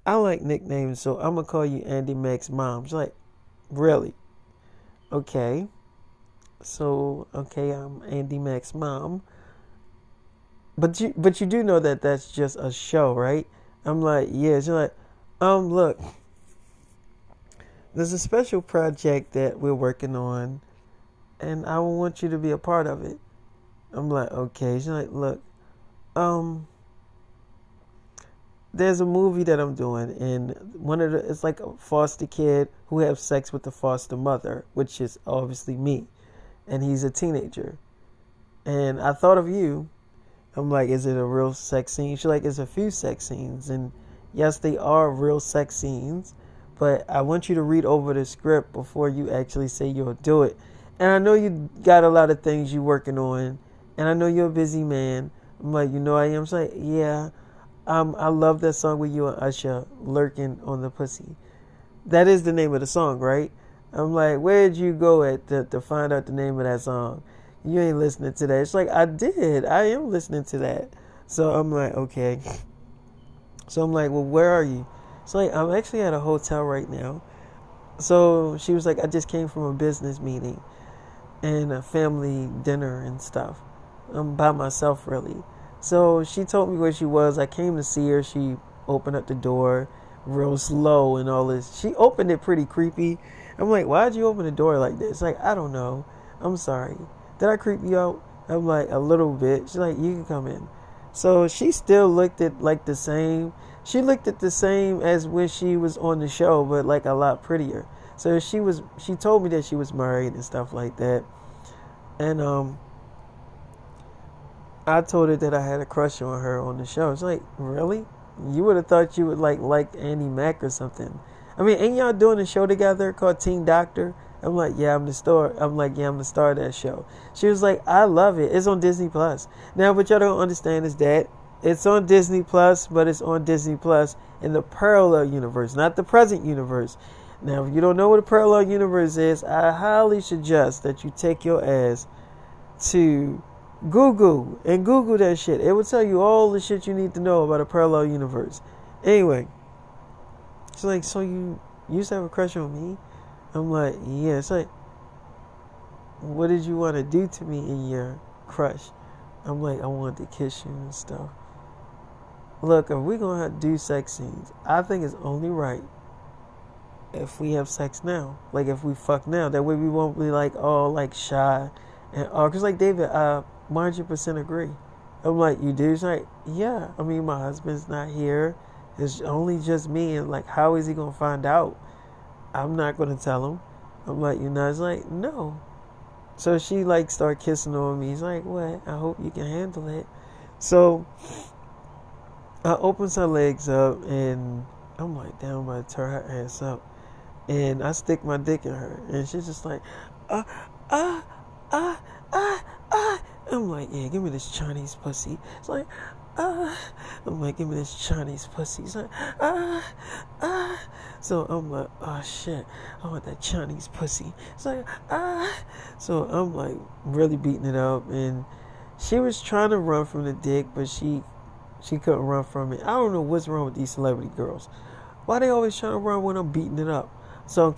I like nicknames, so I'm gonna call you Andy Mack's mom. She's like, really? Okay. So okay, I'm Andy Mack's mom. But you but you do know that that's just a show, right? I'm like, yeah. She's like, um, look, there's a special project that we're working on, and I want you to be a part of it. I'm like, okay. She's like, look, um, there's a movie that I'm doing, and one of the it's like a foster kid who have sex with the foster mother, which is obviously me, and he's a teenager. And I thought of you I'm like, is it a real sex scene? She's like, it's a few sex scenes. And yes, they are real sex scenes, but I want you to read over the script before you actually say you'll do it. And I know you got a lot of things you're working on, and I know you're a busy man. I'm like, you know I am. She's like, yeah. Um, I love that song with you and Usher lurking on the pussy. That is the name of the song, right? I'm like, where'd you go at to, to find out the name of that song? you ain't listening to that. It's like, I did. I am listening to that. So I'm like, okay. So I'm like, well, where are you? It's like, I'm actually at a hotel right now. So she was like, I just came from a business meeting and a family dinner and stuff. I'm by myself, really. So she told me where she was. I came to see her. She opened up the door real slow and all this. She opened it pretty creepy. I'm like, why'd you open the door like this? Like, I don't know. I'm sorry. Did I creep you out? I'm like, a little bit. She's like, you can come in. So she still looked at like the same. She looked at the same as when she was on the show, but like a lot prettier. So she was. She told me that she was married and stuff like that. And um, I told her that I had a crush on her on the show. It's like, really? You would have thought you would like like Andy Mack or something. I mean, ain't y'all doing a show together called Teen Doctor? I'm like, yeah, I'm the star. I'm like, yeah, I'm the star of that show. She was like, I love it. It's on Disney Plus. Now, what y'all don't understand is that it's on Disney Plus, but it's on Disney Plus in the parallel universe, not the present universe. Now, if you don't know what a parallel universe is, I highly suggest that you take your ass to Google and Google that shit. It will tell you all the shit you need to know about a parallel universe. Anyway, she's like, so you used to have a crush on me? I'm like, yeah. It's like, what did you want to do to me in your crush? I'm like, I wanted to kiss you and stuff. Look, if we're gonna do sex scenes, I think it's only right if we have sex now. Like if we fuck now, that way we won't be like all like shy and all. Cause like David, I 100% agree. I'm like, you do? He's like, yeah. I mean, my husband's not here. It's only just me, and like, how is he gonna find out? I'm not gonna tell him. I'm like, you know, it's like, no. So she like start kissing on me. He's like, what? I hope you can handle it. So I opens her legs up and I'm like, damn, I'm gonna tear her ass up. And I stick my dick in her. And she's just like, ah, ah, ah, ah. I'm like, yeah, give me this Chinese pussy. It's like, ah. I'm like, give me this Chinese pussy. He's like, ah, ah. So I'm like, oh shit, I want that Chinese pussy. It's like, ah. So I'm like really beating it up, and she was trying to run from the dick, but she she couldn't run from it. I don't know what's wrong with these celebrity girls. Why they always trying to run when I'm beating it up? So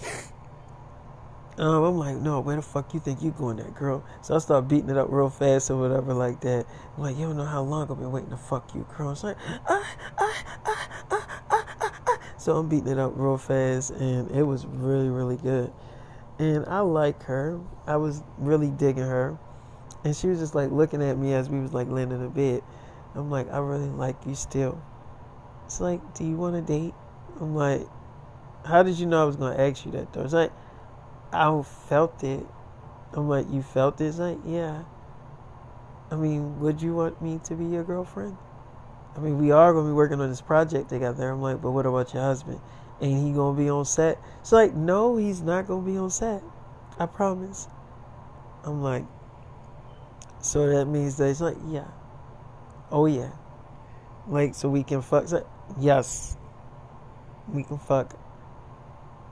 um, I'm like, no, where the fuck you think you going there, girl? So I start beating it up real fast or whatever like that. I'm like, you don't know how long I've been waiting to fuck you, girl. It's like, ah, ah, ah, ah, ah, ah. So I'm beating it up real fast, and it was really, really good. And I like her. I was really digging her. And she was just like looking at me as we was like laying in the bed. I'm like, I really like you still. It's like, do you want to date? I'm like, how did you know I was gonna ask you that though? It's like, I felt it. I'm like, you felt it? like, yeah. I mean, would you want me to be your girlfriend? I mean, we are gonna be working on this project together. I'm like, but what about your husband? Ain't he gonna be on set? It's like, no, he's not gonna be on set. I promise. I'm like, so that means that it's like, yeah. Oh yeah. Like, so we can fuck. Yes. We can fuck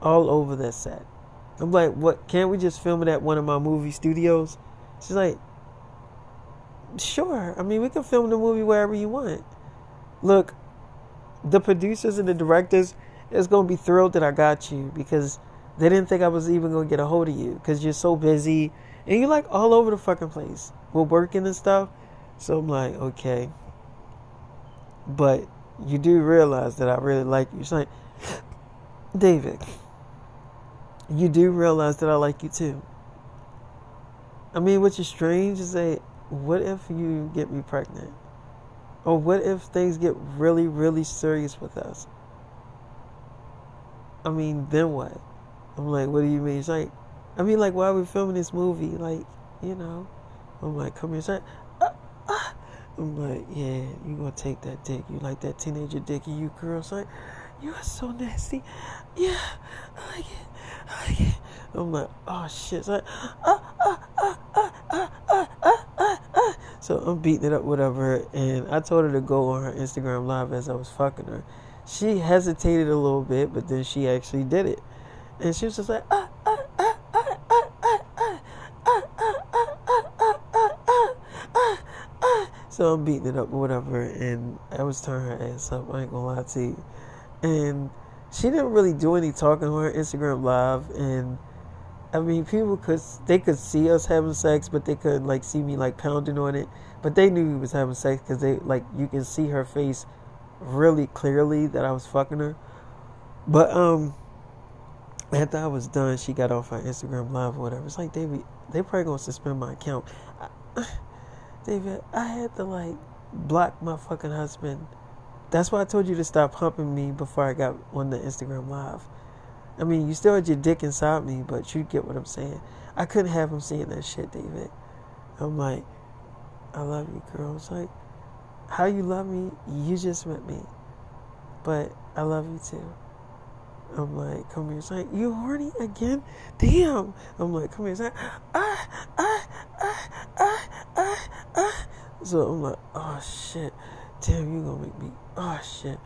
all over that set. I'm like, what? Can't we just film it at one of my movie studios? She's like, Sure. I mean, we can film the movie wherever you want. Look, the producers and the directors is going to be thrilled that I got you because they didn't think I was even going to get a hold of you because you're so busy and you're like all over the fucking place. We're working and stuff. So I'm like, okay. But you do realize that I really like you. It's like, David, you do realize that I like you too. I mean, which is strange is that what if you get me pregnant? Or what if things get really, really serious with us? I mean, then what? I'm like, what do you mean? It's like, I mean, like, why are we filming this movie? Like, you know, I'm like, come here. Like, uh, uh. I'm like, yeah, you gonna take that dick. You like that teenager dick, and you girls like, you are so nasty. Yeah, I like it. I'm like, oh shit. It's like, uh, uh, uh, uh, uh, uh, uh, uh, uh. So I'm beating it up, whatever. And I told her to go on her Instagram live as I was fucking her. She hesitated a little bit, but then she actually did it. And she was just like, ah, ah, ah, ah, ah, ah, ah, ah, ah, ah, ah, ah, ah. So I'm beating it up or whatever, and I was turning her ass up. I ain't gonna lie to you. And she didn't really do any talking on her Instagram live, and I mean, people could they could see us having sex, but they couldn't like see me like pounding on it. But they knew we was having sex because they like you can see her face really clearly that I was fucking her. But um, after I was done, she got off her Instagram live or whatever. It's like David, they probably gonna suspend my account. I, David, I had to like block my fucking husband. That's why I told you to stop humping me before I got on the Instagram live. I mean, you still had your dick inside me, but you get what I'm saying. I couldn't have him saying that shit, David. I'm like, I love you, girl. It's like, how you love me, you just met me. But I love you too. I'm like, come here. It's like, you horny again? Damn. I'm like, come here. It's like, ah, ah, ah, ah, ah, ah. So I'm like, oh shit. Damn, you gonna make me, oh shit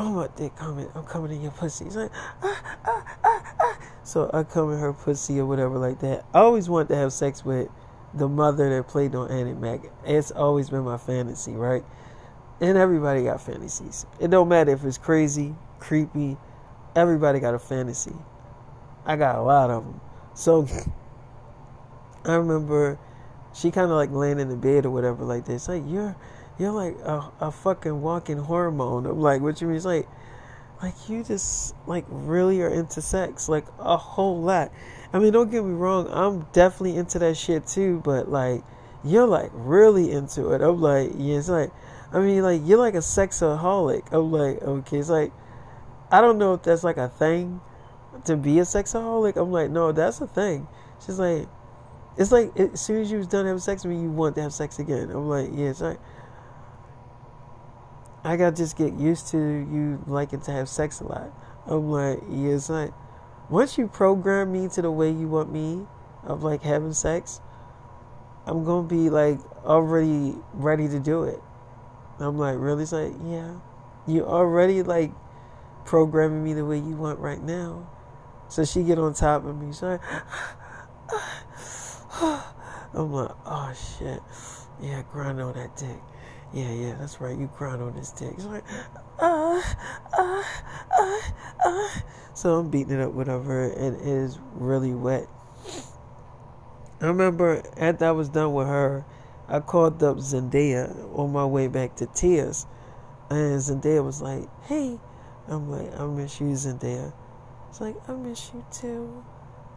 oh my dick coming, I'm coming in your pussy. Like, ah, ah, ah, ah. So I come in her pussy or whatever like that. I always wanted to have sex with the mother that played on Andy Mack. It's always been my fantasy, right? And everybody got fantasies. It don't matter if it's crazy, creepy. Everybody got a fantasy. I got a lot of them. So I remember she kind of like laying in the bed or whatever like this. Like you're you're like a, a fucking walking hormone. I'm like, what you mean? It's like, like you just like really are into sex, like a whole lot. I mean, don't get me wrong, I'm definitely into that shit too, but like, you're like really into it. I'm like, yeah, it's like, I mean, like you're like a sexaholic. I'm like, okay, it's like, I don't know if that's like a thing to be a sexaholic. I'm like, no, that's a thing. She's like, it's like as soon as you was done having sex with me, you want to have sex again. I'm like, yeah, it's like I gotta just get used to you liking to have sex a lot. I'm like, yeah, it's like once you program me to the way you want me of like having sex, I'm gonna be like already ready to do it. I'm like, really? It's like, yeah, you already like programming me the way you want right now. So she get on top of me. So I, I'm like, oh shit, yeah, grind on that dick yeah, yeah, that's right. You grind on this dick. It's like, uh, uh, uh, uh. So I'm beating it up, whatever. It is really wet. I remember after I was done with her, I called up Zendaya on my way back to Tears. And Zendaya was like, hey. I'm like, I miss you, Zendaya. It's like, I miss you too.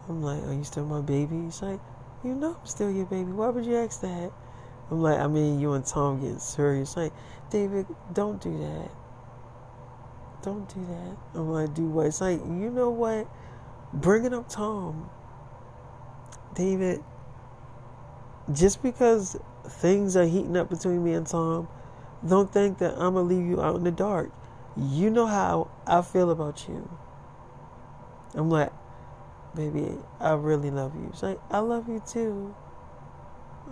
I'm like, are you still my baby? He's like, you know I'm still your baby. Why would you ask that? I'm like, I mean, you and Tom getting serious. Like, David, don't do that. Don't do that. I'm like, do what? It's like, you know what? Bringing up Tom, David, just because things are heating up between me and Tom, don't think that I'm going to leave you out in the dark. You know how I feel about you. I'm like, baby, I really love you. She's like, I love you too.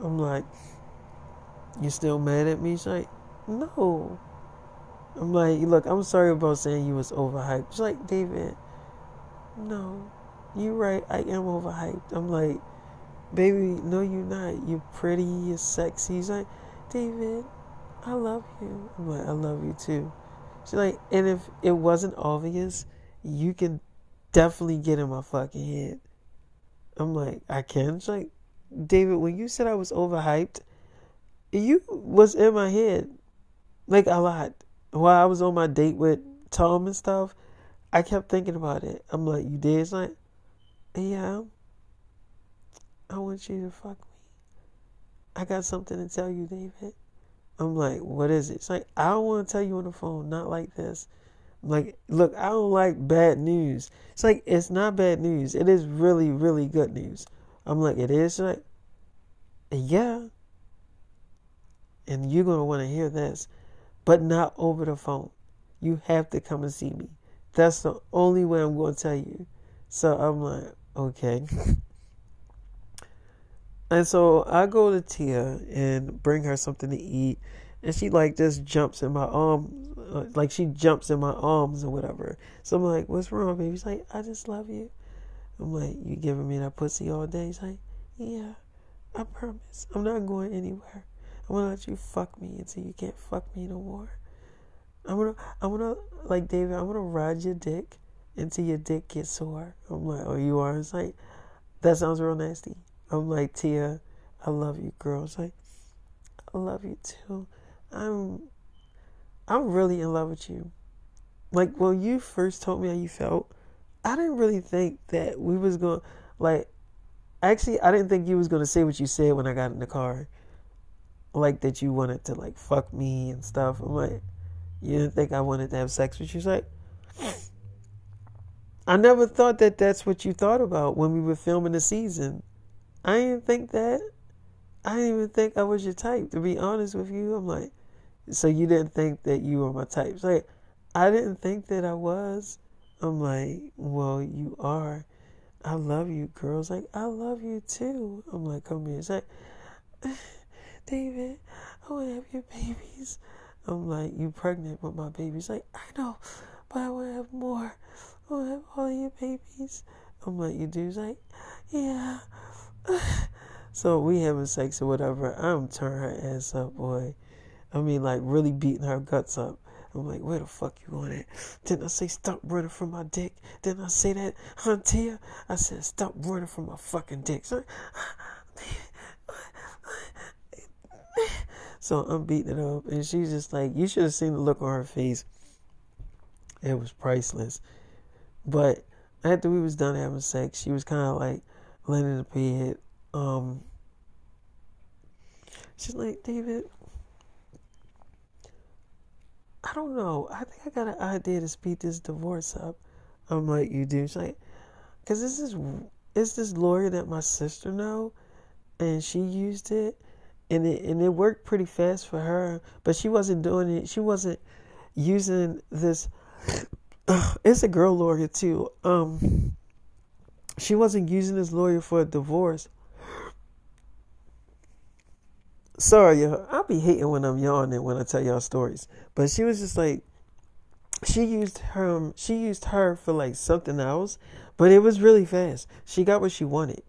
I'm like, you still mad at me? She's like, no. I'm like, look, I'm sorry about saying you was overhyped. She's like, David, no, You're right. I am overhyped. I'm like, baby, no, you're not. You're pretty. You're sexy. She's like, David, I love you. I'm like, I love you too. She's like, and if it wasn't obvious, you can definitely get in my fucking head. I'm like, I can. She's like, David, when you said I was overhyped, you was in my head like a lot. While I was on my date with Tom and stuff, I kept thinking about it. I'm like, you did? It's like, yeah. I want you to fuck me. I got something to tell you, David. I'm like, what is it? It's like, I don't want to tell you on the phone, not like this. I'm like, look, I don't like bad news. It's like, it's not bad news. It is really, really good news. I'm like, it is? She's like, yeah. And you're going to want to hear this, but not over the phone. You have to come and see me. That's the only way I'm going to tell you. So I'm like, okay. And so I go to Tia and bring her something to eat, and she like just jumps in my arms, uh, like she jumps in my arms or whatever. So I'm like, "What's wrong, baby?" She's like, "I just love you." I'm like, "You giving me that pussy all day?" She's like, "Yeah, I promise. I'm not going anywhere. I'm gonna let you fuck me until you can't fuck me no more. I'm gonna, I'm gonna, like David, I'm gonna ride your dick until your dick gets sore." I'm like, "Oh, you are?" It's like, that sounds real nasty. I'm like, Tia, I love you, girls. Like, I love you too. I'm I'm really in love with you. Like when you first told me how you felt, I didn't really think that we was gonna, like actually I didn't think you was gonna say what you said when I got in the car. Like that you wanted to like fuck me and stuff. I'm like, you didn't think I wanted to have sex with you? She's like, I never thought that that's what you thought about when we were filming the season. I didn't think that. I didn't even think I was your type, to be honest with you. I'm like, so you didn't think that you were my type. It's like, I didn't think that I was. I'm like, well, you are. I love you, girls. Like, I love you too. I'm like, come here. It's like, David, I want to have your babies. I'm like, you pregnant with my babies? Like, I know, but I want to have more. I want to have all your babies. I'm like, you do? He's like, yeah. so we having sex or whatever. I'm turning her ass up, boy. I mean, like really beating her guts up. I'm like, where the fuck you going at? Didn't I say stop running from my dick? Didn't I say that, Huntia? I said stop running from my fucking dick. So, so I'm beating it up, and she's just like, you should have seen the look on her face. It was priceless. But after we was done having sex, she was kind of like, laying in the bed. Um, she's like, David, I don't know. I think I got an idea to speed this divorce up. I'm like, you do? She's like, because this is it's this lawyer that my sister know, and she used it, and it and it worked pretty fast for her. But she wasn't doing it. She wasn't using this. Uh, it's a girl lawyer too. Um, she wasn't using this lawyer for a divorce. Sorry, y'all. I'll be hating when I'm yawning when I tell y'all stories. But she was just like, she used her, she used her for like something else, but it was really fast. She got what she wanted.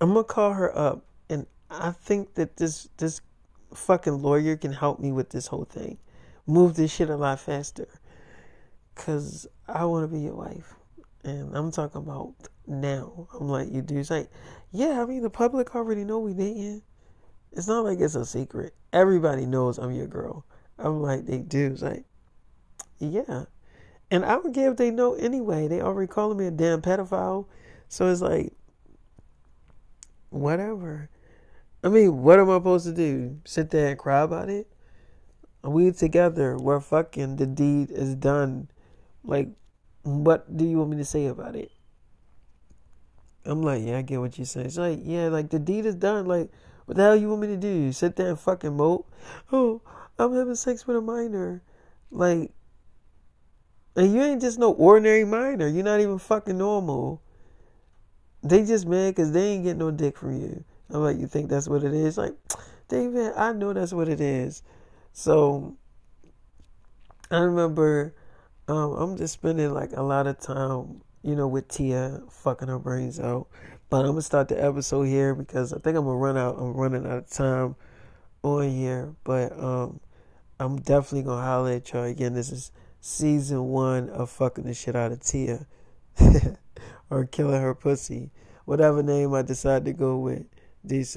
I'm gonna call her up, I think that this this fucking lawyer can help me with this whole thing, move this shit a lot faster. Cause I want to be your wife, and I'm talking about now. I'm like, you do? It's like, yeah, I mean, the public already know we dating. It's not like it's a secret. Everybody knows I'm your girl. I'm like, they do. It's like, yeah. And I don't care if they know anyway. They already calling me a damn pedophile. So it's like, whatever. I mean, what am I supposed to do? Sit there and cry about it? We together. We're fucking. The deed is done. Like, what do you want me to say about it? I'm like, yeah, I get what you're saying. It's like, yeah, like the deed is done. Like, what the hell you want me to do? Sit there and fucking mope? Oh, I'm having sex with a minor. Like, and you ain't just no ordinary minor. You're not even fucking normal. They just mad because they ain't getting no dick from you. I'm like, you think that's what it is? Like, David, I know that's what it is. So, I remember um, I'm just spending like a lot of time you know, with Tia fucking her brains out. But I'm gonna start the episode here because I think I'm gonna run out. I'm running out of time on here, but um, I'm definitely gonna holler at y'all again. This is season one of fucking the shit out of Tia or killing her pussy, whatever name I decide to go with these